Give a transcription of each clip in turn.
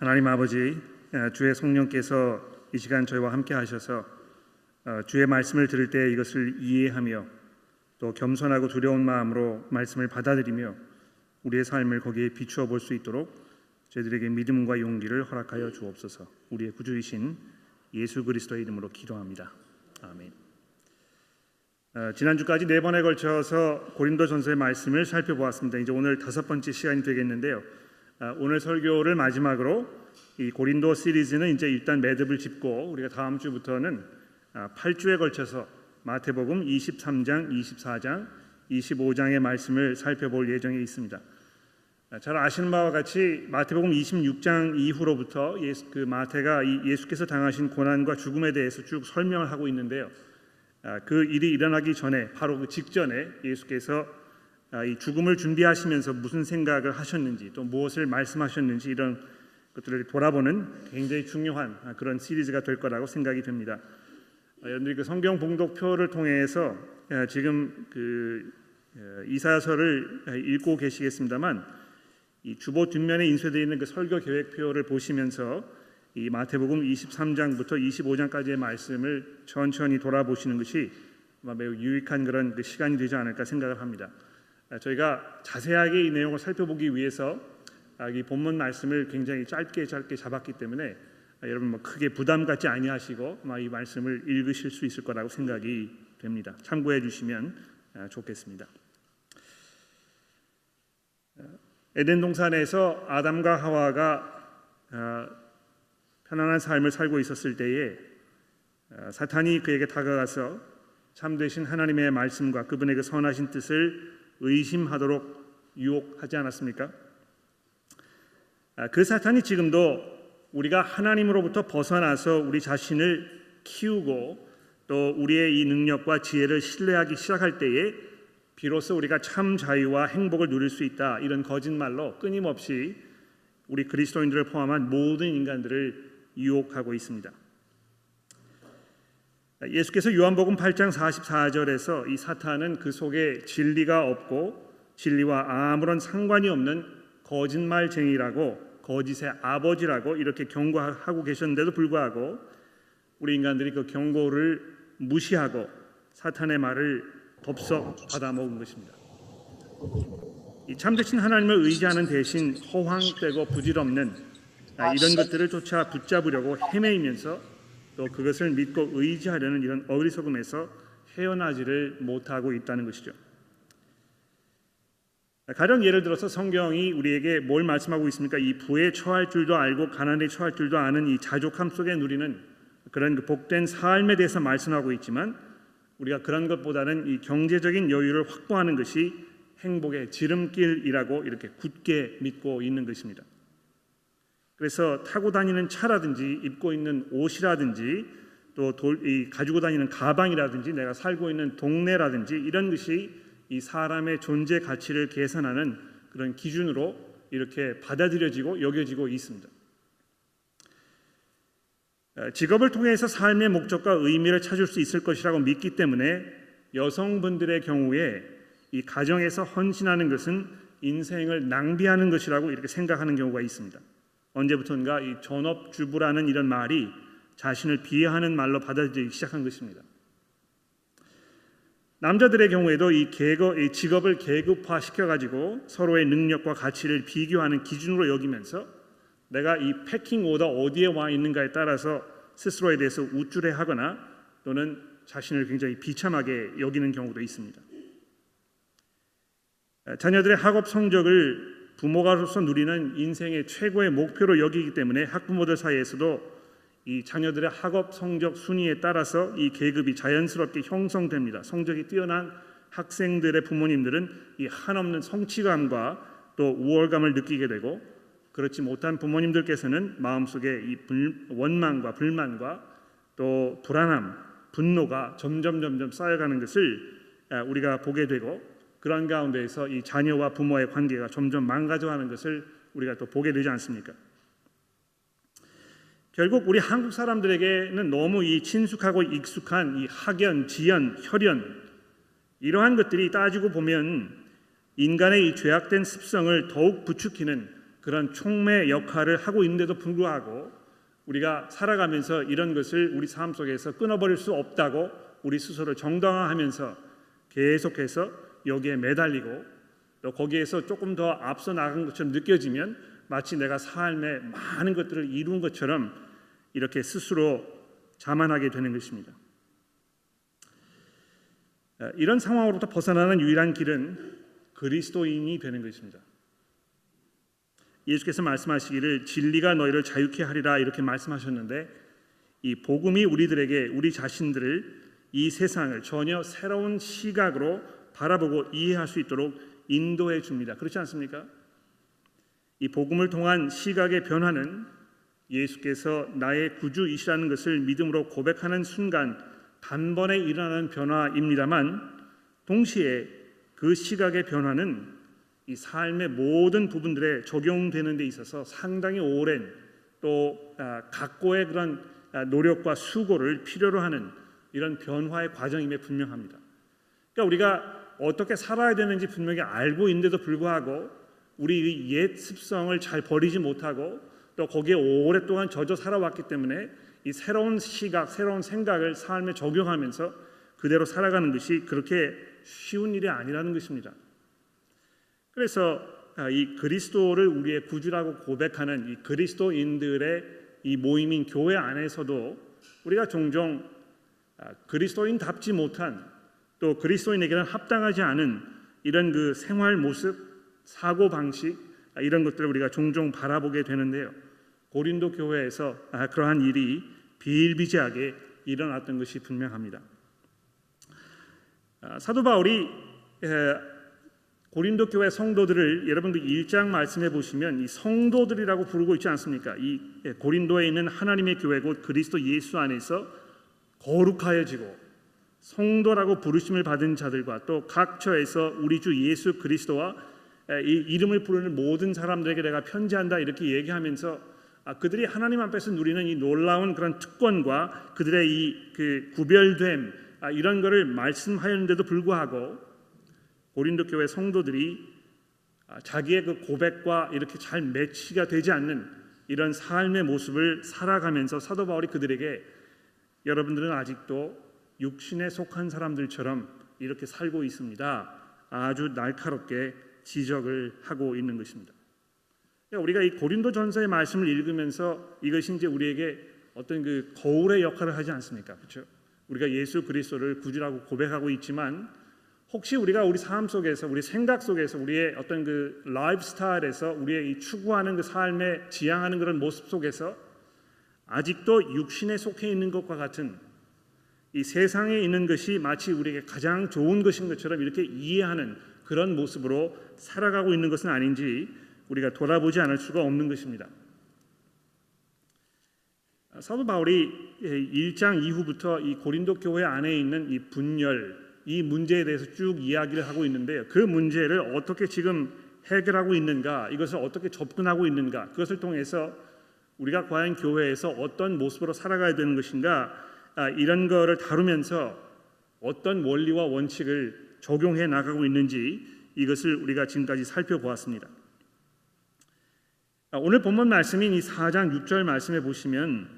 하나님 아버지 어, 주의 성령께서 이 시간 저희와 함께 하셔서 어, 주의 말씀을 들을 때 이것을 이해하며 또 겸손하고 두려운 마음으로 말씀을 받아들이며 우리의 삶을 거기에 비추어 볼 수 있도록 저희들에게 믿음과 용기를 허락하여 주옵소서. 우리의 구주이신 예수 그리스도의 이름으로 기도합니다. 아멘. 어, 지난주까지 네 번에 걸쳐서 고린도전서의 말씀을 살펴보았습니다. 이제 오늘 다섯 번째 시간이 되겠는데요. 어, 오늘 설교를 마지막으로 이 고린도 시리즈는 이제 일단 매듭을 짚고 우리가 다음 주부터는 8주에 아, 걸쳐서 마태복음 23장, 24장, 25장의 말씀을 살펴볼 예정에 있습니다. 아, 잘 아시는 바와 같이 마태복음 26장 이후로부터 예수, 그 마태가 예수께서 당하신 고난과 죽음에 대해서 쭉 설명을 하고 있는데요. 아, 그 일이 일어나기 전에 바로 그 직전에 예수께서 이 죽음을 준비하시면서 무슨 생각을 하셨는지 또 무엇을 말씀하셨는지 이런 것들을 돌아보는 굉장히 중요한 그런 시리즈가 될 거라고 생각이 됩니다. 어, 여러분들이 그 성경 봉독표를 통해서 지금 그 이사야서를 읽고 계시겠습니다만 이 주보 뒷면에 인쇄되어 있는 그 설교 계획표를 보시면서 이 마태복음 23장부터 25장까지의 말씀을 천천히 돌아보시는 것이 매우 유익한 그런 그 시간이 되지 않을까 생각을 합니다. 저희가 자세하게 이 내용을 살펴보기 위해서 아, 이 본문 말씀을 굉장히 짧게 짧게 잡았기 때문에 아, 여러분 뭐 크게 부담 갖지 아니하시고 이 말씀을 읽으실 수 있을 거라고 생각이 됩니다. 참고해 주시면 아, 좋겠습니다. 에덴 동산에서 아담과 하와가 편안한 삶을 살고 있었을 때에 사탄이 그에게 다가가서 참되신 하나님의 말씀과 그분의 그 선하신 뜻을 의심하도록 유혹하지 않았습니까? 아, 그 사탄이 지금도 우리가 하나님으로부터 벗어나서 우리 자신을 키우고 또 우리의 이 능력과 지혜를 신뢰하기 시작할 때에 비로소 우리가 참 자유와 행복을 누릴 수 있다 이런 거짓말로 끊임없이 우리 그리스도인들을 포함한 모든 인간들을 유혹하고 있습니다. 예수께서 요한복음 8장 44절에서 이 사탄은 그 속에 진리가 없고 진리와 아무런 상관이 없는 거짓말쟁이라고 거짓의 아버지라고 이렇게 경고하고 계셨는데도 불구하고 우리 인간들이 그 경고를 무시하고 사탄의 말을 덥석 받아먹은 것입니다. 이 참되신 하나님을 의지하는 대신 허황되고 부질없는 이런 것들을 쫓아 붙잡으려고 헤매이면서 또 그것을 믿고 의지하려는 이런 어리석음에서 헤어나지를 못하고 있다는 것이죠. 가령 예를 들어서 성경이 우리에게 뭘 말씀하고 있습니까? 이 부에 처할 줄도 알고 가난에 처할 줄도 아는 이 자족함 속에 누리는 그런 그 복된 삶에 대해서 말씀하고 있지만 우리가 그런 것보다는 이 경제적인 여유를 확보하는 것이 행복의 지름길이라고 이렇게 굳게 믿고 있는 것입니다. 그래서 타고 다니는 차라든지 입고 있는 옷이라든지 또 돌, 이 가지고 다니는 가방이라든지 내가 살고 있는 동네라든지 이런 것이 이 사람의 존재 가치를 계산하는 그런 기준으로 이렇게 받아들여지고 여겨지고 있습니다. 직업을 통해서 삶의 목적과 의미를 찾을 수 있을 것이라고 믿기 때문에 여성분들의 경우에 이 가정에서 헌신하는 것은 인생을 낭비하는 것이라고 이렇게 생각하는 경우가 있습니다. 언제부턴가 이 전업주부라는 이런 말이 자신을 비하하는 말로 받아들이기 시작한 것입니다. 남자들의 경우에도 이 계급, 이 직업을 계급화 시켜가지고 서로의 능력과 가치를 비교하는 기준으로 여기면서 내가 이 패킹 오더 어디에 와 있는가에 따라서 스스로에 대해서 우쭐해하거나 또는 자신을 굉장히 비참하게 여기는 경우도 있습니다. 자녀들의 학업 성적을 부모가로서 누리는 인생의 최고의 목표로 여기기 때문에 학부모들 사이에서도 이 자녀들의 학업 성적 순위에 따라서 이 계급이 자연스럽게 형성됩니다. 성적이 뛰어난 학생들의 부모님들은 이 한없는 성취감과 또 우월감을 느끼게 되고 그렇지 못한 부모님들께서는 마음속에 이 불, 원망과 불만과 또 불안함, 분노가 점점 점점 쌓여가는 것을 우리가 보게 되고 그런 가운데에서 이 자녀와 부모의 관계가 점점 망가져가는 것을 우리가 또 보게 되지 않습니까? 결국 우리 한국 사람들에게는 너무 이 친숙하고 익숙한 이 학연, 지연, 혈연 이러한 것들이 따지고 보면 인간의 이 죄악된 습성을 더욱 부추기는 그런 촉매 역할을 하고 있는데도 불구하고 우리가 살아가면서 이런 것을 우리 삶 속에서 끊어버릴 수 없다고 우리 스스로 정당화하면서 계속해서 여기에 매달리고 또 거기에서 조금 더 앞서 나간 것처럼 느껴지면 마치 내가 삶에 많은 것들을 이룬 것처럼 이렇게 스스로 자만하게 되는 것입니다. 이런 상황으로부터 벗어나는 유일한 길은 그리스도인이 되는 것입니다. 예수께서 말씀하시기를 진리가 너희를 자유케 하리라 이렇게 말씀하셨는데 이 복음이 우리들에게 우리 자신들을 이 세상을 전혀 새로운 시각으로 바라보고 이해할 수 있도록 인도해 줍니다. 그렇지 않습니까? 이 복음을 통한 시각의 변화는 예수께서 나의 구주이시라는 것을 믿음으로 고백하는 순간 단번에 일어나는 변화입니다만 동시에 그 시각의 변화는 이 삶의 모든 부분들에 적용되는 데 있어서 상당히 오랜 또 아, 각고의 그런 아, 노력과 수고를 필요로 하는 이런 변화의 과정임에 분명합니다. 그러니까 우리가 어떻게 살아야 되는지 분명히 알고 있는데도 불구하고 우리 옛 습성을 잘 버리지 못하고 또 거기에 오랫동안 젖어 살아왔기 때문에 이 새로운 시각, 새로운 생각을 삶에 적용하면서 그대로 살아가는 것이 그렇게 쉬운 일이 아니라는 것입니다. 그래서 아, 이 그리스도를 우리의 구주라고 고백하는 이 그리스도인들의 이 모임인 교회 안에서도 우리가 종종 아, 그리스도인답지 못한 또 그리스도인에게는 합당하지 않은 이런 그 생활 모습, 사고 방식 아, 이런 것들을 우리가 종종 바라보게 되는데요. 고린도 교회에서 그러한 일이 비일비재하게 일어났던 것이 분명합니다. 사도 바울이 고린도 교회 성도들을 여러분들 1장 말씀해 보시면 이 성도들이라고 부르고 있지 않습니까? 이 예, 고린도에 있는 하나님의 교회 곧 그리스도 예수 안에서 거룩하여지고 성도라고 부르심을 받은 자들과 또 각 처에서 우리 주 예수 그리스도와 이 이름을 부르는 모든 사람들에게 내가 편지한다 이렇게 얘기하면서 아, 그들이 하나님 앞에서 누리는 이 놀라운 그런 특권과 그들의 이 그 구별됨 아, 이런 것을 말씀하였는데도 불구하고 고린도 교회 성도들이 아, 자기의 그 고백과 이렇게 잘 매치가 되지 않는 이런 삶의 모습을 살아가면서 사도 바울이 그들에게 여러분들은 아직도 육신에 속한 사람들처럼 이렇게 살고 있습니다. 아주 날카롭게 지적을 하고 있는 것입니다. 그러니까 우리가 이 고린도 전서의 말씀을 읽으면서 이것이 이제 우리에게 어떤 그 거울의 역할을 하지 않습니까? 그렇죠? 우리가 예수 그리스도를 구주라고 고백하고 있지만 혹시 우리가 우리 삶 속에서 우리 생각 속에서 우리의 어떤 그 라이프 스타일에서 우리의 이 추구하는 그 삶에 지향하는 그런 모습 속에서 아직도 육신에 속해 있는 것과 같은 이 세상에 있는 것이 마치 우리에게 가장 좋은 것인 것처럼 이렇게 이해하는 그런 모습으로 살아가고 있는 것은 아닌지 우리가 돌아보지 않을 수가 없는 것입니다. 사도 바울이 1장 이후부터 이 고린도 교회 안에 있는 이 분열 이 문제에 대해서 쭉 이야기를 하고 있는데요. 그 문제를 어떻게 지금 해결하고 있는가, 이것을 어떻게 접근하고 있는가, 그것을 통해서 우리가 과연 교회에서 어떤 모습으로 살아가야 되는 것인가, 아, 이런 거를 다루면서 어떤 원리와 원칙을 적용해 나가고 있는지 이것을 우리가 지금까지 살펴보았습니다. 아, 오늘 본문 말씀인 이 4장 6절 말씀에 보시면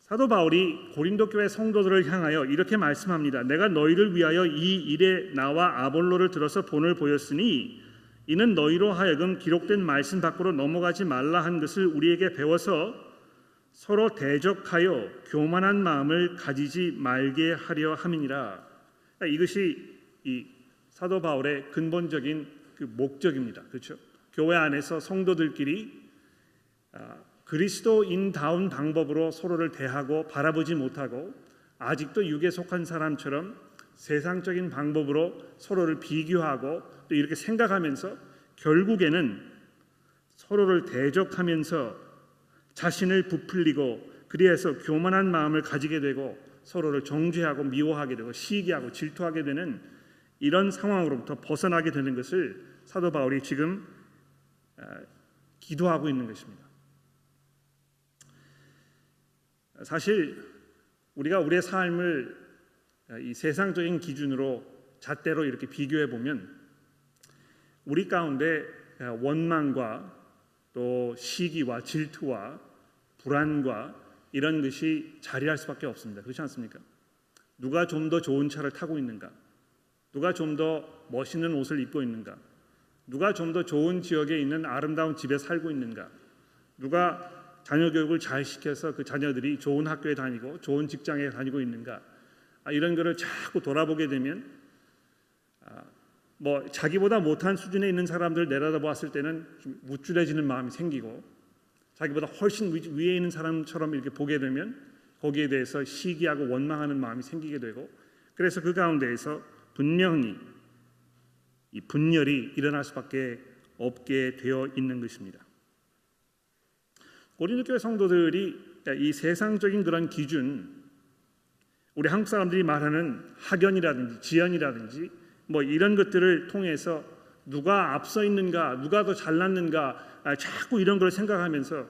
사도 바울이 고린도 교회 성도들을 향하여 이렇게 말씀합니다. 내가 너희를 위하여 이 일에 나와 아볼로를 들어서 본을 보였으니 이는 너희로 하여금 기록된 말씀 밖으로 넘어가지 말라 한 것을 우리에게 배워서 서로 대적하여 교만한 마음을 가지지 말게 하려 함이니라. 그러니까 이것이 이 사도 바울의 근본적인 그 목적입니다. 그렇죠? 교회 안에서 성도들끼리 아, 그리스도인다운 방법으로 서로를 대하고 바라보지 못하고 아직도 육에 속한 사람처럼 세상적인 방법으로 서로를 비교하고 또 이렇게 생각하면서 결국에는 서로를 대적하면서 자신을 부풀리고 그리해서 교만한 마음을 가지게 되고 서로를 정죄하고 미워하게 되고 시기하고 질투하게 되는 이런 상황으로부터 벗어나게 되는 것을 사도 바울이 지금 아, 기도하고 있는 것입니다. 사실 우리가 우리의 삶을 이 세상적인 기준으로 잣대로 이렇게 비교해 보면 우리 가운데 원망과 또 시기와 질투와 불안과 이런 것이 자리할 수밖에 없습니다. 그렇지 않습니까? 누가 좀 더 좋은 차를 타고 있는가? 누가 좀 더 멋있는 옷을 입고 있는가? 누가 좀 더 좋은 지역에 있는 아름다운 집에 살고 있는가? 누가 자녀 교육을 잘 시켜서 그 자녀들이 좋은 학교에 다니고 좋은 직장에 다니고 있는가? 아, 이런 거를 자꾸 돌아보게 되면 아, 뭐 자기보다 못한 수준에 있는 사람들 내려다보았을 때는 좀 우쭐해지는 마음이 생기고 자기보다 훨씬 위에 있는 사람처럼 이렇게 보게 되면 거기에 대해서 시기하고 원망하는 마음이 생기게 되고 그래서 그 가운데에서 분명히 이 분열이 일어날 수밖에 없게 되어 있는 것입니다. 고린도 교회 성도들이 이 세상적인 그런 기준 우리 한국 사람들이 말하는 학연이라든지 지연이라든지 뭐 이런 것들을 통해서 누가 앞서 있는가, 누가 더 잘났는가, 아, 자꾸 이런 걸 생각하면서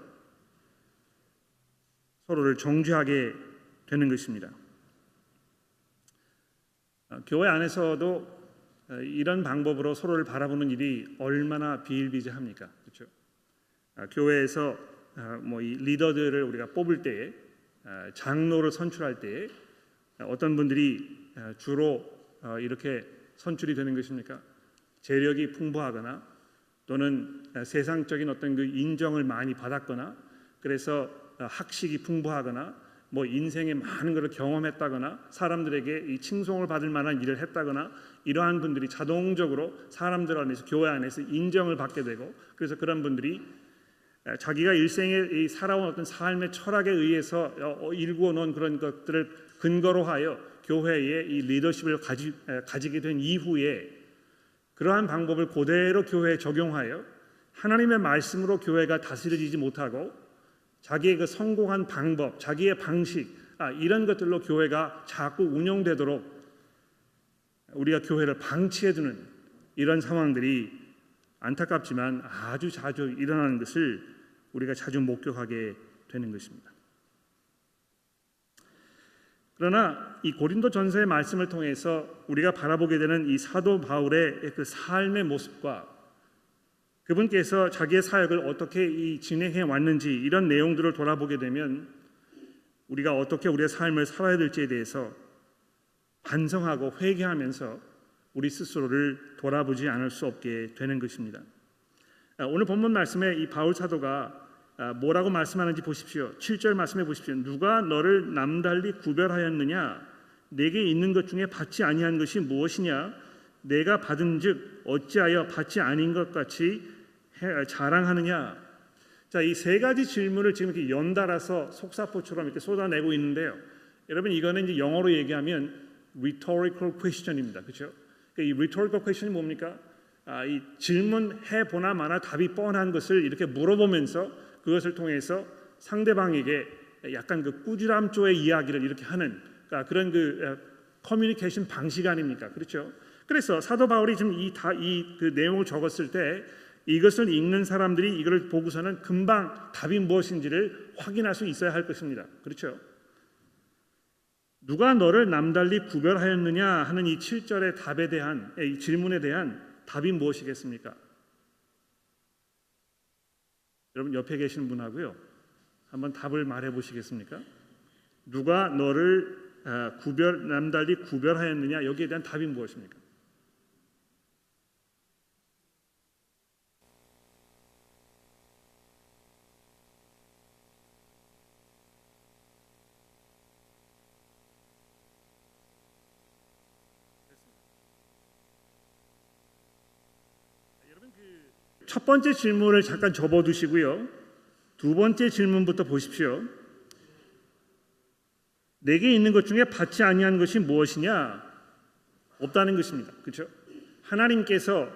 서로를 정죄하게 되는 것입니다. 아, 교회 안에서도 아, 이런 방법으로 서로를 바라보는 일이 얼마나 비일비재합니까? 그렇죠? 교회에서 뭐 이 리더들을 우리가 뽑을 때에 장로를 선출할 때에 어떤 분들이 주로 어, 이렇게 선출이 되는 것입니까? 재력이 풍부하거나 또는 세상적인 어떤 그 인정을 많이 받았거나 그래서 학식이 풍부하거나 뭐 인생에 많은 것을 경험했다거나 사람들에게 이 칭송을 받을 만한 일을 했다거나 이러한 분들이 자동적으로 사람들 안에서 교회 안에서 인정을 받게 되고 그래서 그런 분들이 자기가 일생에 살아온 어떤 삶의 철학에 의해서 어, 일구어 놓은 그런 것들을 근거로 하여 교회의 이 리더십을 가지, 가지게 된 이후에 그러한 방법을 그대로 교회에 적용하여 하나님의 말씀으로 교회가 다스려지지 못하고 자기의 그 성공한 방법, 자기의 방식 아, 이런 것들로 교회가 자꾸 운영되도록 우리가 교회를 방치해 두는 이런 상황들이 안타깝지만 아주 자주 일어나는 것을 우리가 자주 목격하게 되는 것입니다. 그러나 이 고린도 전서의 말씀을 통해서 우리가 바라보게 되는 이 사도 바울의 그 삶의 모습과 그분께서 자기의 사역을 어떻게 진행해 왔는지 이런 내용들을 돌아보게 되면 우리가 어떻게 우리의 삶을 살아야 될지에 대해서 반성하고 회개하면서 우리 스스로를 돌아보지 않을 수 없게 되는 것입니다. 오늘 본문 말씀에 이 바울 사도가 아, 뭐라고 말씀하는지 보십시오. 7절 말씀해 보십시오. 누가 너를 남달리 구별하였느냐? 내게 있는 것 중에 받지 아니한 것이 무엇이냐? 내가 받은즉 어찌하여 받지 아닌 것 같이 자랑하느냐? 자, 이 세 가지 질문을 지금 이렇게 연달아서 속사포처럼 이렇게 쏟아내고 있는데요. 여러분 이거는 이제 영어로 얘기하면 rhetorical question입니다. 그렇죠? 이 rhetorical question이 뭡니까? 아, 이 질문해 보나 마나 답이 뻔한 것을 이렇게 물어보면서 그것을 통해서 상대방에게 약간 그 꾸지람조의 이야기를 이렇게 하는 그러니까 그런 그 커뮤니케이션 방식 아닙니까? 그렇죠? 그래서 사도 바울이 지금 이 다 이 그 내용을 적었을 때 이것을 읽는 사람들이 이걸 보고서는 금방 답이 무엇인지를 확인할 수 있어야 할 것입니다. 그렇죠? 누가 너를 남달리 구별하였느냐 하는 이 7절의 답에 대한 이 질문에 대한 답이 무엇이겠습니까? 여러분 옆에 계시는 분하고요. 한번 답을 말해 보시겠습니까? 누가 너를 아, 구별 남달리 구별하였느냐 여기에 대한 답이 무엇입니까? 첫 번째 질문을 잠깐 접어두시고요. 두 번째 질문부터 보십시오. 내게 있는 것 중에 받지 아니한 것이 무엇이냐? 없다는 것입니다. 그렇죠? 하나님께서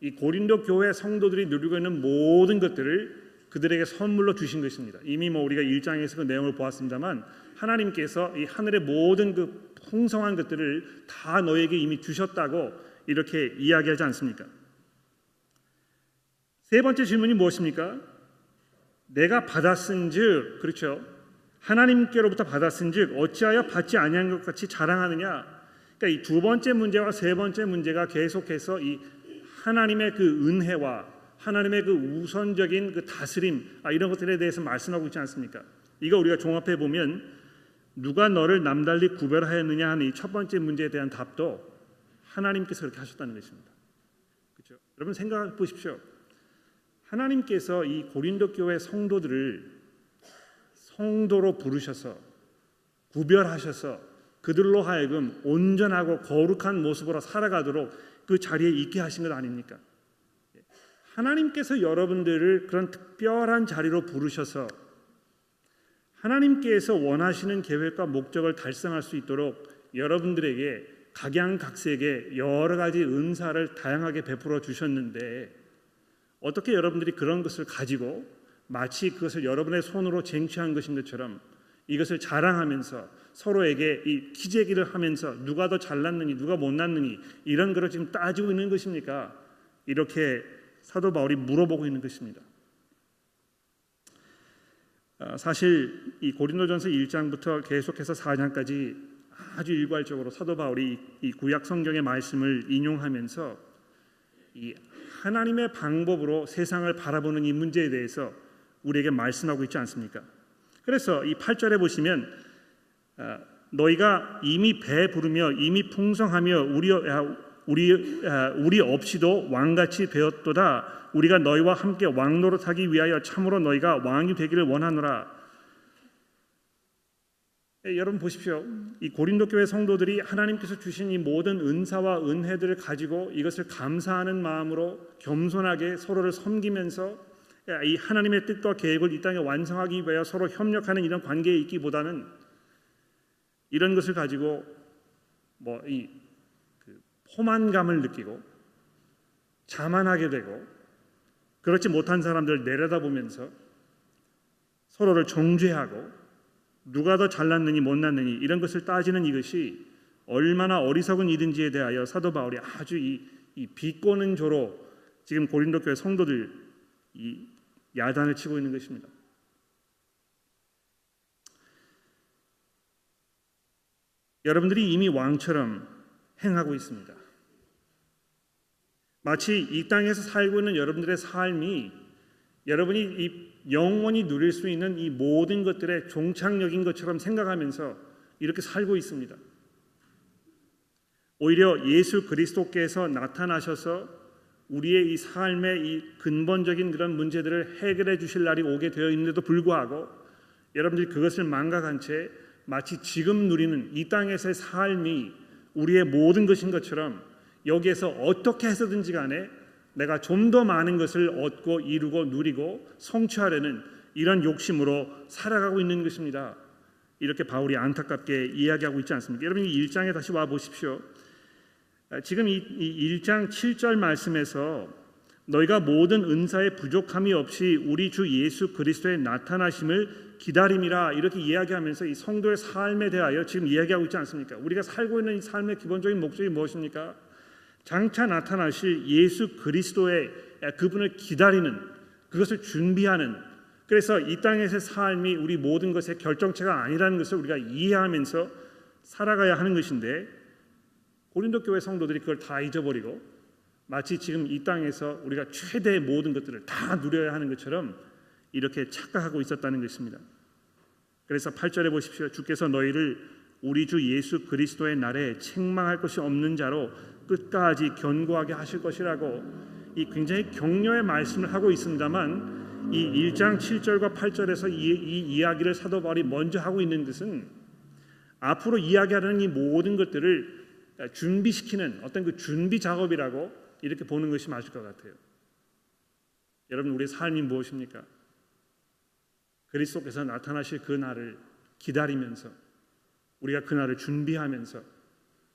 이 고린도 교회 성도들이 누리고 있는 모든 것들을 그들에게 선물로 주신 것입니다. 이미 뭐 우리가 1장에서 그 내용을 보았습니다만 하나님께서 이 하늘의 모든 그 풍성한 것들을 다 너에게 이미 주셨다고 이렇게 이야기하지 않습니까? 세 번째 질문이 무엇입니까? 내가 받았은즉 그렇죠. 하나님께로부터 받았은즉 어찌하여 받지 아니한 것 같이 자랑하느냐? 그러니까 이 두 번째 문제와 세 번째 문제가 계속해서 이 하나님의 그 은혜와 하나님의 그 우선적인 그 다스림 아, 이런 것들에 대해서 말씀하고 있지 않습니까? 이거 우리가 종합해 보면 누가 너를 남달리 구별하였느냐 하는 이 첫 번째 문제에 대한 답도 하나님께서 그렇게 하셨다는 것입니다. 그렇죠? 여러분 생각해 보십시오. 하나님께서 이 고린도 교회 성도들을 성도로 부르셔서 구별하셔서 그들로 하여금 온전하고 거룩한 모습으로 살아가도록 그 자리에 있게 하신 것 아닙니까? 하나님께서 여러분들을 그런 특별한 자리로 부르셔서 하나님께서 원하시는 계획과 목적을 달성할 수 있도록 여러분들에게 각양각색의 여러 가지 은사를 다양하게 베풀어 주셨는데 어떻게 여러분들이 그런 것을 가지고 마치 그것을 여러분의 손으로 쟁취한 것인 것처럼 이것을 자랑하면서 서로에게 이 기재기를 하면서 누가 더 잘났느니 누가 못났느니 이런 거를 지금 따지고 있는 것입니까? 이렇게 사도 바울이 물어보고 있는 것입니다. 아, 사실 이 고린도전서 1장부터 계속해서 4장까지 아주 일괄적으로 사도 바울이 이 구약 성경의 말씀을 인용하면서 이 하나님의 방법으로 세상을 바라보는 이 문제에 대해서 우리에게 말씀하고 있지 않습니까? 그래서 이 8절에 보시면 아, 너희가 이미 배 부르며 이미 풍성하며 우리 아, 우리 아, 우리 없이도 왕같이 되었도다 우리가 너희와 함께 왕 노릇하기 위하여 참으로 너희가 왕이 되기를 원하노라. 예, 여러분 보십시오. 이 고린도 교회 성도들이 하나님께서 주신 이 모든 은사와 은혜들을 가지고 이것을 감사하는 마음으로 겸손하게 서로를 섬기면서 이 하나님의 뜻과 계획을 이 땅에 완성하기 위하여 서로 협력하는 이런 관계에 있기보다는 이런 것을 가지고 뭐이 그 포만감을 느끼고 자만하게 되고 그렇지 못한 사람들 내려다보면서 서로를 정죄하고 누가 더 잘났느니 못났느니 이런 것을 따지는 이것이 얼마나 어리석은 일인지에 대하여 사도 바울이 아주 이, 이 비꼬는 조로 지금 고린도 교회 성도들 이 야단을 치고 있는 것입니다. 여러분들이 이미 왕처럼 행하고 있습니다. 마치 이 땅에서 살고 있는 여러분들의 삶이 여러분이 이 영원히 누릴 수 있는 이 모든 것들의 종착역인 것처럼 생각하면서 이렇게 살고 있습니다. 오히려 예수 그리스도께서 나타나셔서 우리의 이 삶의 이 근본적인 그런 문제들을 해결해 주실 날이 오게 되어 있는데도 불구하고 여러분들이 그것을 망각한 채 마치 지금 누리는 이 땅에서의 삶이 우리의 모든 것인 것처럼 여기에서 어떻게 해서든지 간에 내가 좀 더 많은 것을 얻고 이루고 누리고 성취하려는 이런 욕심으로 살아가고 있는 것입니다. 이렇게 바울이 안타깝게 이야기하고 있지 않습니까? 여러분 이 1장에 다시 와 보십시오. 아, 지금 이, 1장 7절 말씀에서 너희가 모든 은사의 부족함이 없이 우리 주 예수 그리스도의 나타나심을 기다림이라 이렇게 이야기하면서 이 성도의 삶에 대하여 지금 이야기하고 있지 않습니까? 우리가 살고 있는 이 삶의 기본적인 목적이 무엇입니까? 장차 나타나실 예수 그리스도의 그분을 기다리는 그것을 준비하는 그래서 이 땅에서의 삶이 우리 모든 것의 결정체가 아니라는 것을 우리가 이해하면서 살아가야 하는 것인데 고린도 교회 성도들이 그걸 다 잊어버리고 마치 지금 이 땅에서 우리가 최대의 모든 것들을 다 누려야 하는 것처럼 이렇게 착각하고 있었다는 것입니다. 그래서 8절에 보십시오. 주께서 너희를 우리 주 예수 그리스도의 날에 책망할 것이 없는 자로 끝까지 견고하게 하실 것이라고 이 굉장히 격려의 말씀을 하고 있습니다만 이 1장 7절과 8절에서 이, 이 이야기를 사도 바울이 먼저 하고 있는 것은 앞으로 이야기하는 이 모든 것들을 준비시키는 어떤 그 준비 작업이라고 이렇게 보는 것이 맞을 것 같아요. 여러분 우리의 삶이 무엇입니까? 그리스도께서 나타나실 그 날을 기다리면서 우리가 그 날을 준비하면서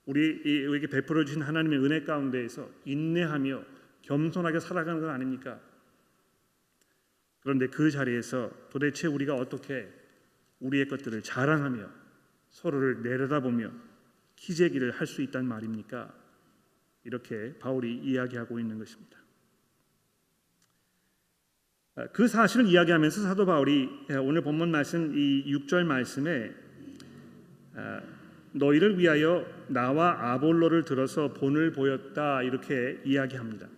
우리에게 베풀어 주신 하나님의 은혜 가운데에서 인내하며 겸손하게 살아가는 건 아닙니까? 그런데 그 자리에서 도대체 우리가 어떻게 우리의 것들을 자랑하며 서로를 내려다보며 기재기를 할 수 있단 말입니까? 이렇게 바울이 이야기하고 있는 것입니다. 그 사실을 이야기하면서 사도 바울이 오늘 본문 말씀 이 6절 말씀에 너희를 위하여 나와 아볼로를 들어서 본을 보였다 이렇게 이야기합니다.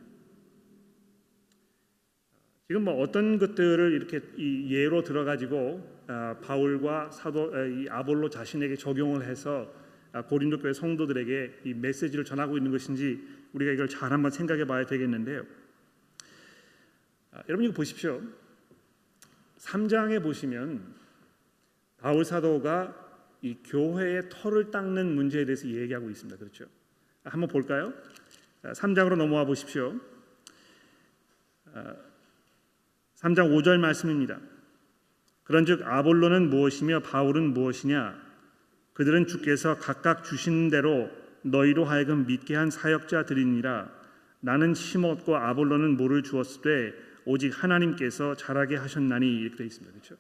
지금 뭐 어떤 것들을 이렇게 이 예로 들어가지고 아, 바울과 사도 아, 이 아볼로 자신에게 적용을 해서 아, 고린도 교회 성도들에게 이 메시지를 전하고 있는 것인지 우리가 이걸 잘 한번 생각해 봐야 되겠는데요. 아, 여러분 이거 보십시오. 3장에 보시면 바울 사도가 이 교회의 털을 닦는 문제에 대해서 얘기하고 있습니다. 그렇죠? 한번 볼까요? 3장으로 넘어와 보십시오. 3장 5절 말씀입니다. 그런즉 아볼로는 무엇이며 바울은 무엇이냐? 그들은 주께서 각각 주신 대로 너희로 하여금 믿게 한 사역자들이니라. 나는 심었고 아볼로는 물을 주었으되 오직 하나님께서 자라게 하셨나니 이렇게 되어 있습니다. 그렇죠?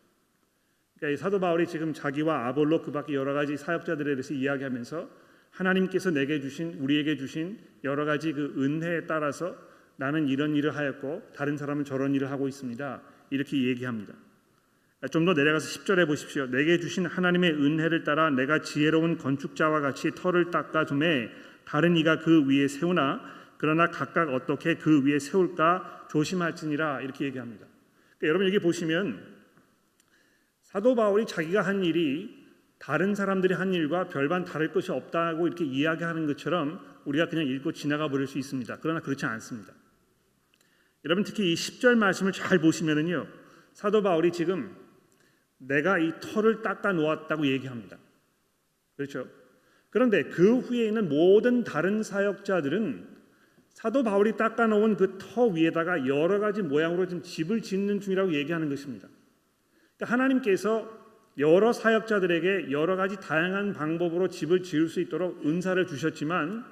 그러니까 사도 바울이 지금 자기와 아볼로 그밖에 여러 가지 사역자들에 대해서 이야기하면서 하나님께서 내게 주신 우리에게 주신 여러 가지 그 은혜에 따라서 나는 이런 일을 하였고 다른 사람은 저런 일을 하고 있습니다. 이렇게 얘기합니다. 좀 더 내려가서 10절에 보십시오. 내게 주신 하나님의 은혜를 따라 내가 지혜로운 건축자와 같이 터를 닦아 둠에 다른 이가 그 위에 세우나 그러나 각각 어떻게 그 위에 세울까 조심할지니라 이렇게 얘기합니다. 그러니까 여러분 여기 보시면 사도 바울이 자기가 한 일이 다른 사람들이 한 일과 별반 다를 것이 없다고 이렇게 이야기하는 것처럼 우리가 그냥 읽고 지나가 버릴 수 있습니다. 그러나 그렇지 않습니다. 여러분 특히 이 10절 말씀을 잘 보시면은요. 사도 바울이 지금 내가 이 털을 닦아 놓았다고 얘기합니다. 그렇죠? 그런데 그 후에 있는 모든 다른 사역자들은 사도 바울이 닦아 놓은 그 터 위에다가 여러 가지 모양으로 지금 집을 짓는 중이라고 얘기하는 것입니다. 그러니까 하나님께서 여러 사역자들에게 여러 가지 다양한 방법으로 집을 지을 수 있도록 은사를 주셨지만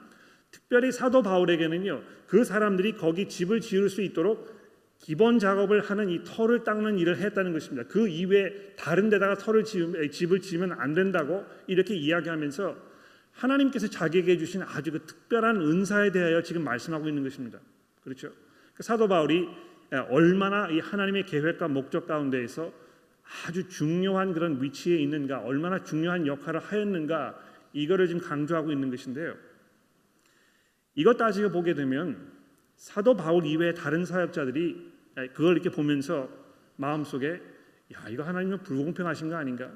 특별히 사도 바울에게는요 그 사람들이 거기 집을 지을 수 있도록 기본 작업을 하는 이 터를 닦는 일을 했다는 것입니다. 그 이외에 다른 데다가 터를 지으면 집을 지으면 안 된다고 이렇게 이야기하면서 하나님께서 자기에게 주신 아주 그 특별한 은사에 대하여 지금 말씀하고 있는 것입니다. 그렇죠? 그 사도 바울이 얼마나 이 하나님의 계획과 목적 가운데에서 아주 중요한 그런 위치에 있는가, 얼마나 중요한 역할을 하였는가 이거를 지금 강조하고 있는 것인데요. 이것 따지고 보게 되면 사도 바울 이외의 다른 사역자들이 그걸 이렇게 보면서 마음속에 야 이거 하나님은 불공평하신 거 아닌가?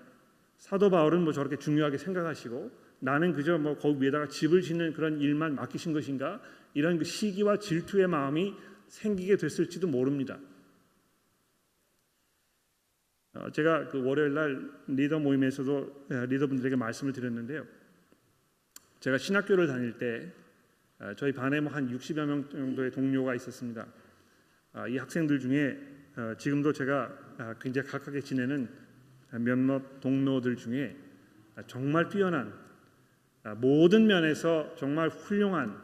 사도 바울은 뭐 저렇게 중요하게 생각하시고 나는 그저 뭐 거기 위에다가 집을 짓는 그런 일만 맡기신 것인가? 이런 그 시기와 질투의 마음이 생기게 됐을지도 모릅니다. 어, 제가 그 월요일 날 리더 모임에서도 리더분들에게 말씀을 드렸는데요. 제가 신학교를 다닐 때 아, 저희 반에 뭐 한 60여 명 정도의 동료가 있었습니다. 아, 이 학생들 중에 어, 지금도 제가 아, 굉장히 가깝게 지내는 몇몇 동료들 중에 정말 뛰어난 모든 면에서 정말 훌륭한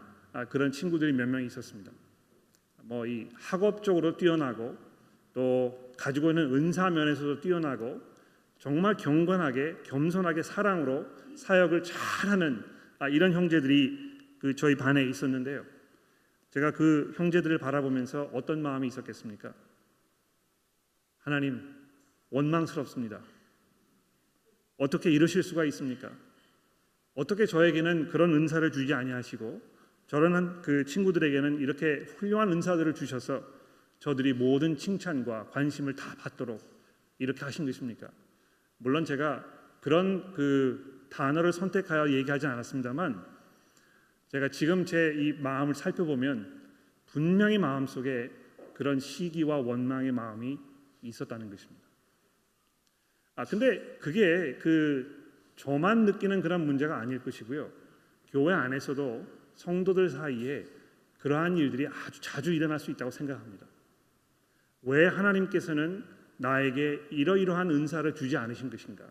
그런 친구들이 몇 명 있었습니다. 뭐 이 학업적으로 뛰어나고 또 가지고 있는 은사 면에서도 뛰어나고 정말 경건하게 겸손하게 사랑으로 사역을 잘하는 이런 형제들이 그 저희 반에 있었는데요. 제가 그 형제들을 바라보면서 어떤 마음이 있었겠습니까? 하나님 원망스럽습니다. 어떻게 이러실 수가 있습니까? 어떻게 저에게는 그런 은사를 주지 아니하시고 저런 그 친구들에게는 이렇게 훌륭한 은사들을 주셔서 저들이 모든 칭찬과 관심을 다 받도록 이렇게 하신 것입니까? 물론 제가 그런 그 단어를 선택하여 얘기하지 않았습니다만 제가 지금 제 이 마음을 살펴보면 분명히 마음 속에 그런 시기와 원망의 마음이 있었다는 것입니다. 아 근데 그게 그 저만 느끼는 그런 문제가 아닐 것이고요. 교회 안에서도 성도들 사이에 그러한 일들이 아주 자주 일어날 수 있다고 생각합니다. 왜 하나님께서는 나에게 이러이러한 은사를 주지 않으신 것인가?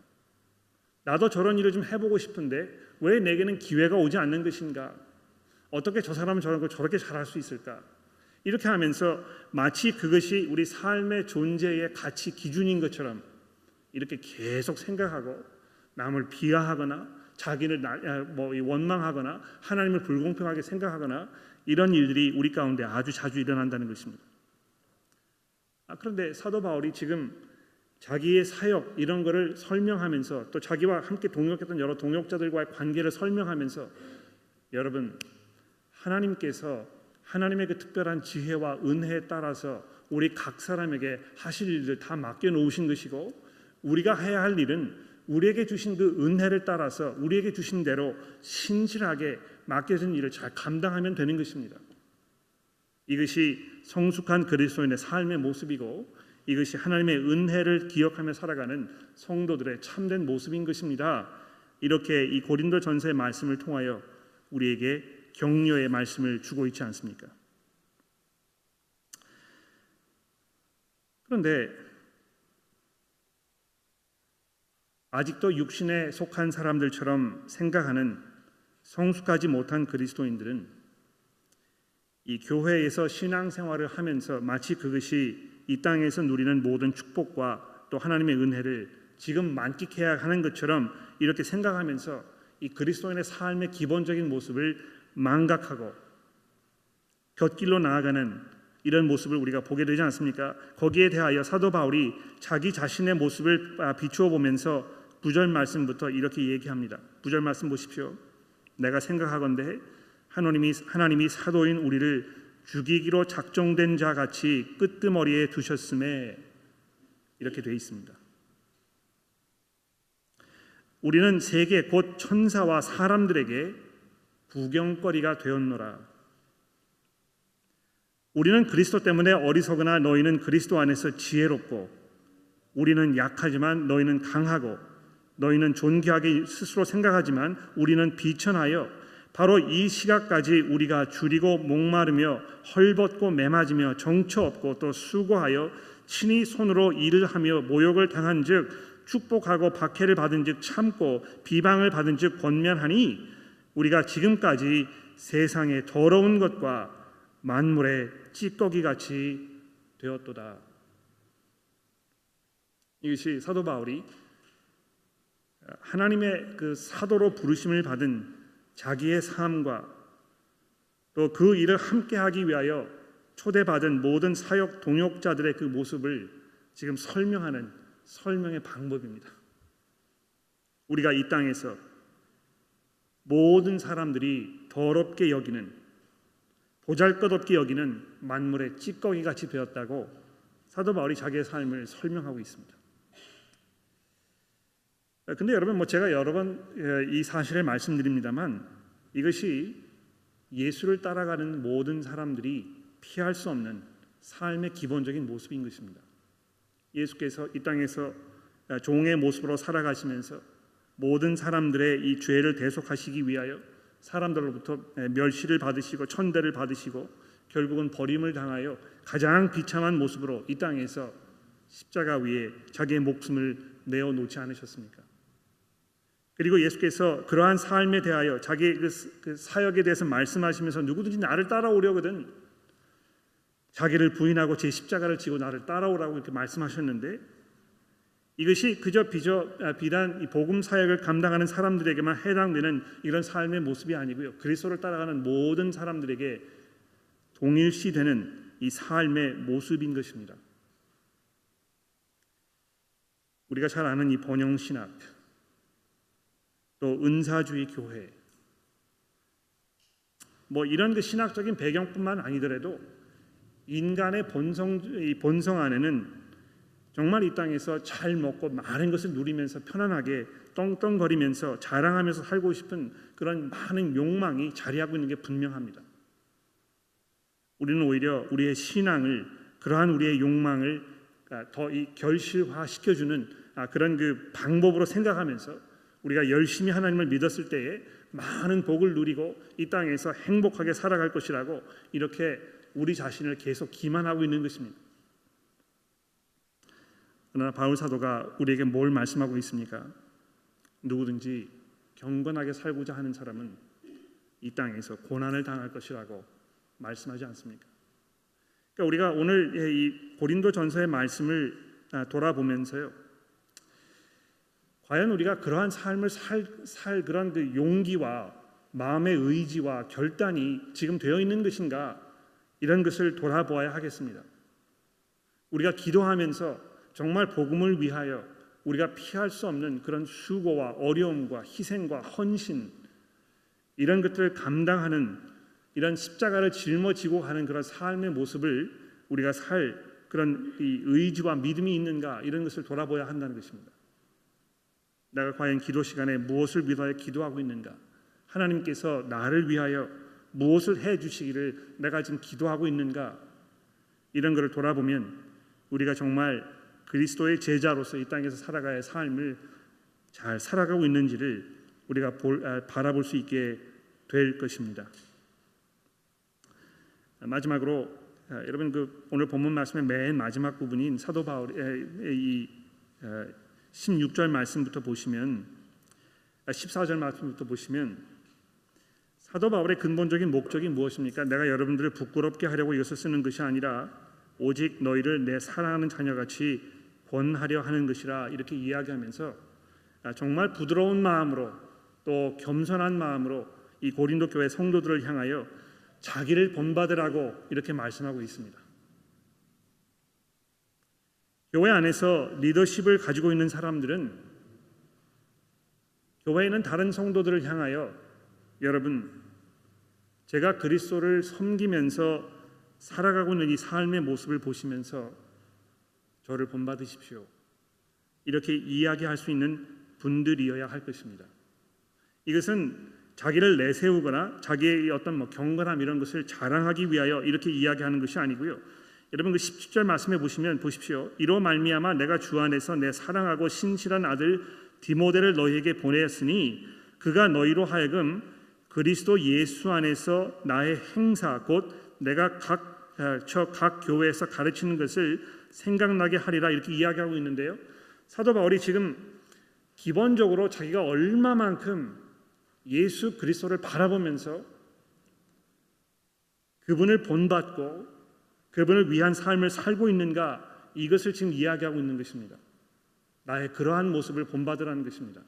나도 저런 일을 좀 해보고 싶은데 왜 내게는 기회가 오지 않는 것인가? 어떻게 저 사람은 저런 걸 저렇게 잘할 수 있을까? 이렇게 하면서 마치 그것이 우리 삶의 존재의 가치 기준인 것처럼 이렇게 계속 생각하고 남을 비하하거나 자기를 뭐 원망하거나 하나님을 불공평하게 생각하거나 이런 일들이 우리 가운데 아주 자주 일어난다는 것입니다. 아, 그런데 사도 바울이 지금 자기의 사역 이런 것을 설명하면서 또 자기와 함께 동역했던 여러 동역자들과의 관계를 설명하면서 여러분 하나님께서 하나님의 그 특별한 지혜와 은혜에 따라서 우리 각 사람에게 하실 일들 다 맡겨 놓으신 것이고 우리가 해야 할 일은 우리에게 주신 그 은혜를 따라서 우리에게 주신 대로 신실하게 맡겨진 일을 잘 감당하면 되는 것입니다. 이것이 성숙한 그리스도인의 삶의 모습이고 이것이 하나님의 은혜를 기억하며 살아가는 성도들의 참된 모습인 것입니다. 이렇게 이 고린도 전서의 말씀을 통하여 우리에게 격려의 말씀을 주고 있지 않습니까? 그런데 아직도 육신에 속한 사람들처럼 생각하는 성숙하지 못한 그리스도인들은 이 교회에서 신앙생활을 하면서 마치 그것이 이 땅에서 누리는 모든 축복과 또 하나님의 은혜를 지금 만끽해야 하는 것처럼 이렇게 생각하면서 이 그리스도인의 삶의 기본적인 모습을 망각하고 곁길로 나아가는 이런 모습을 우리가 보게 되지 않습니까? 거기에 대하여 사도 바울이 자기 자신의 모습을 아, 비추어 보면서 구절 말씀부터 이렇게 얘기합니다. 구절 말씀 보십시오. 내가 생각하건대 하나님이 하나님이 사도인 우리를 죽이기로 작정된 자 같이 끄트머리에 두셨음에 이렇게 되어 있습니다. 우리는 세계 곧 천사와 사람들에게 구경거리가 되었노라. 우리는 그리스도 때문에 어리석으나 너희는 그리스도 안에서 지혜롭고 우리는 약하지만 너희는 강하고 너희는 존귀하게 스스로 생각하지만 우리는 비천하여 바로 이 시각까지 우리가 줄이고 목마르며 헐벗고 매맞으며 정처 없고 또 수고하여 친히 손으로 일을 하며 모욕을 당한즉 축복하고 박해를 받은즉 참고 비방을 받은즉 권면하니 우리가 지금까지 세상의 더러운 것과 만물의 찌꺼기 같이 되었도다. 이것이 사도 바울이 하나님의 그 사도로 부르심을 받은 자기의 삶과 또 그 일을 함께 하기 위하여 초대받은 모든 사역 동역자들의 그 모습을 지금 설명하는 설명의 방법입니다. 우리가 이 땅에서 모든 사람들이 더럽게 여기는 보잘것없게 여기는 만물의 찌꺼기 같이 되었다고 사도 바울이 자기의 삶을 설명하고 있습니다. 근데 여러분 뭐 제가 여러 번 이 사실을 말씀드립니다만 이것이 예수를 따라가는 모든 사람들이 피할 수 없는 삶의 기본적인 모습인 것입니다. 예수께서 이 땅에서 종의 모습으로 살아가시면서 모든 사람들의 이 죄를 대속하시기 위하여 사람들로부터 멸시를 받으시고 천대를 받으시고 결국은 버림을 당하여 가장 비참한 모습으로 이 땅에서 십자가 위에 자기의 목숨을 내어 놓지 않으셨습니까? 그리고 예수께서 그러한 삶에 대하여 자기 그, 그 사역에 대해서 말씀하시면서 누구든지 나를 따라오려거든 자기를 부인하고 제 십자가를 지고 나를 따라오라고 이렇게 말씀하셨는데 이것이 그저 비저 아, 비단 복음 사역을 감당하는 사람들에게만 해당되는 이런 삶의 모습이 아니고요. 그리스도를 따라가는 모든 사람들에게 동일시되는 이 삶의 모습인 것입니다. 우리가 잘 아는 이 번영 신학 또 은사주의 교회 뭐 이런 그 신학적인 배경뿐만 아니더라도 인간의 본성 이 본성 안에는 정말 이 땅에서 잘 먹고 많은 것을 누리면서 편안하게 떵떵거리면서 자랑하면서 살고 싶은 그런 많은 욕망이 자리하고 있는 게 분명합니다. 우리는 오히려 우리의 신앙을 그러한 우리의 욕망을 더 결실화 시켜주는 아, 그런 그 방법으로 생각하면서 우리가 열심히 하나님을 믿었을 때에 많은 복을 누리고 이 땅에서 행복하게 살아갈 것이라고 이렇게 우리 자신을 계속 기만하고 있는 것입니다. 그러나 바울 사도가 우리에게 뭘 말씀하고 있습니까? 누구든지 경건하게 살고자 하는 사람은 이 땅에서 고난을 당할 것이라고 말씀하지 않습니까? 그러니까 우리가 오늘 이 고린도 전서의 말씀을 돌아보면서요. 과연 우리가 그러한 삶을 살, 살 그런 그 용기와 마음의 의지와 결단이 지금 되어 있는 것인가 이런 것을 돌아보아야 하겠습니다. 우리가 기도하면서 정말 복음을 위하여 우리가 피할 수 없는 그런 수고와 어려움과 희생과 헌신 이런 것들을 감당하는 이런 십자가를 짊어지고 가는 그런 삶의 모습을 우리가 살 그런 이 의지와 믿음이 있는가 이런 것을 돌아보아야 한다는 것입니다. 내가 과연 기도 시간에 무엇을 위하여 기도하고 있는가? 하나님께서 나를 위하여 무엇을 해 주시기를 내가 지금 기도하고 있는가? 이런 것을 돌아보면 우리가 정말 그리스도의 제자로서 이 땅에서 살아가야 할 삶을 잘 살아가고 있는지를 우리가 볼, 아, 바라볼 수 있게 될 것입니다. 마지막으로 아, 여러분 그 오늘 본문 말씀의 맨 마지막 부분인 사도 바울의 이 16절 말씀부터 보시면 14절 말씀부터 보시면 사도 바울의 근본적인 목적이 무엇입니까? 내가 여러분들을 부끄럽게 하려고 이것을 쓰는 것이 아니라 오직 너희를 내 사랑하는 자녀같이 권하려 하는 것이라 이렇게 이야기하면서 아, 정말 부드러운 마음으로 또 겸손한 마음으로 이 고린도 교회 성도들을 향하여 자기를 본받으라고 이렇게 말씀하고 있습니다. 교회 안에서 리더십을 가지고 있는 사람들은 교회에는 다른 성도들을 향하여 여러분 제가 그리스도를 섬기면서 살아가고 있는 이 삶의 모습을 보시면서 저를 본받으십시오. 이렇게 이야기할 수 있는 분들이어야 할 것입니다. 이것은 자기를 내세우거나 자기의 어떤 뭐 경건함 이런 것을 자랑하기 위하여 이렇게 이야기하는 것이 아니고요. 여러분 그 17절 말씀해 보시면 보십시오. 이로 말미암아 내가 주 안에서 내 사랑하고 신실한 아들 디모데를 너희에게 보내었으니 그가 너희로 하여금 그리스도 예수 안에서 나의 행사 곧 내가 각 저각 교회에서 가르치는 것을 생각나게 하리라 이렇게 이야기하고 있는데요. 사도 바울이 지금 기본적으로 자기가 얼마만큼 예수 그리스도를 바라보면서 그분을 본받고 그분을 위한 삶을 살고 있는가 이것을 지금 이야기하고 있는 것입니다. 나의 그러한 모습을 본받으라는 것입니다.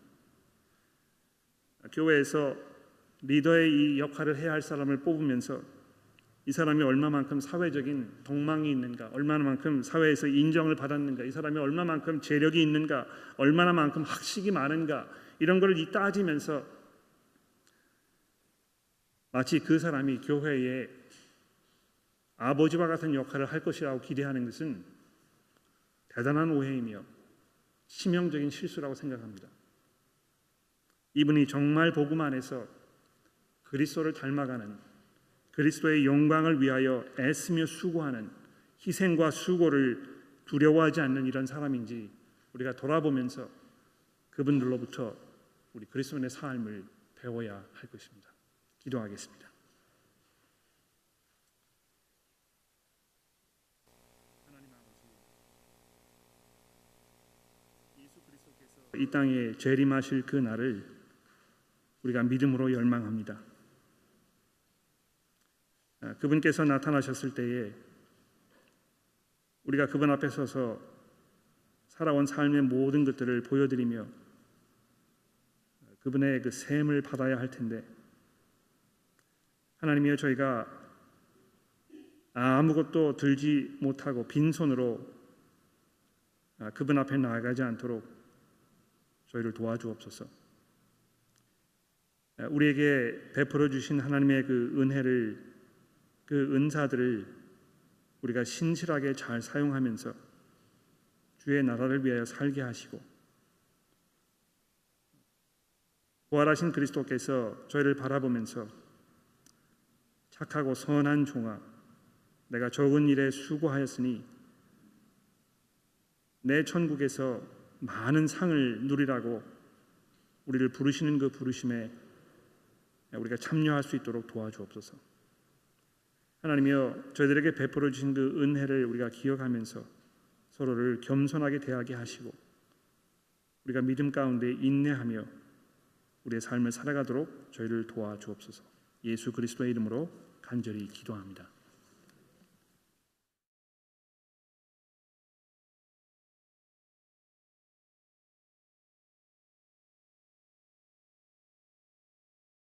교회에서 리더의 이 역할을 해야 할 사람을 뽑으면서 이 사람이 얼마만큼 사회적인 동망이 있는가, 얼마나만큼 사회에서 인정을 받았는가, 이 사람이 얼마만큼 재력이 있는가, 얼마나만큼 학식이 많은가 이런 걸 따지면서 마치 그 사람이 교회에 아버지와 같은 역할을 할 것이라고 기대하는 것은 대단한 오해이며 치명적인 실수라고 생각합니다. 이분이 정말 복음 안에서 그리스도를 닮아가는 그리스도의 영광을 위하여 애쓰며 수고하는 희생과 수고를 두려워하지 않는 이런 사람인지 우리가 돌아보면서 그분들로부터 우리 그리스도인의 삶을 배워야 할 것입니다. 기도하겠습니다. 이 땅에 재림하실 그 날을 우리가 믿음으로 열망합니다. 아, 그분께서 나타나셨을 때에 우리가 그분 앞에 서서 살아온 삶의 모든 것들을 보여드리며 그분의 그 샘을 받아야 할 텐데 하나님이여 저희가 아무것도 들지 못하고 빈손으로 아, 그분 앞에 나아가지 않도록 저희를 도와주옵소서. 아, 우리에게 베풀어 주신 하나님의 그 은혜를 그 은사들을 우리가 신실하게 잘 사용하면서 주의 나라를 위하여 살게 하시고 부활하신 그리스도께서 저희를 바라보면서 착하고 선한 종아 내가 적은 일에 수고하였으니 내 천국에서 많은 상을 누리라고 우리를 부르시는 그 부르심에 우리가 참여할 수 있도록 도와주옵소서. 하나님이여 저희들에게 베풀어 주신 그 은혜를 우리가 기억하면서 서로를 겸손하게 대하게 하시고 우리가 믿음 가운데 인내하며 우리의 삶을 살아가도록 저희를 도와주옵소서. 예수 그리스도의 이름으로 간절히 기도합니다.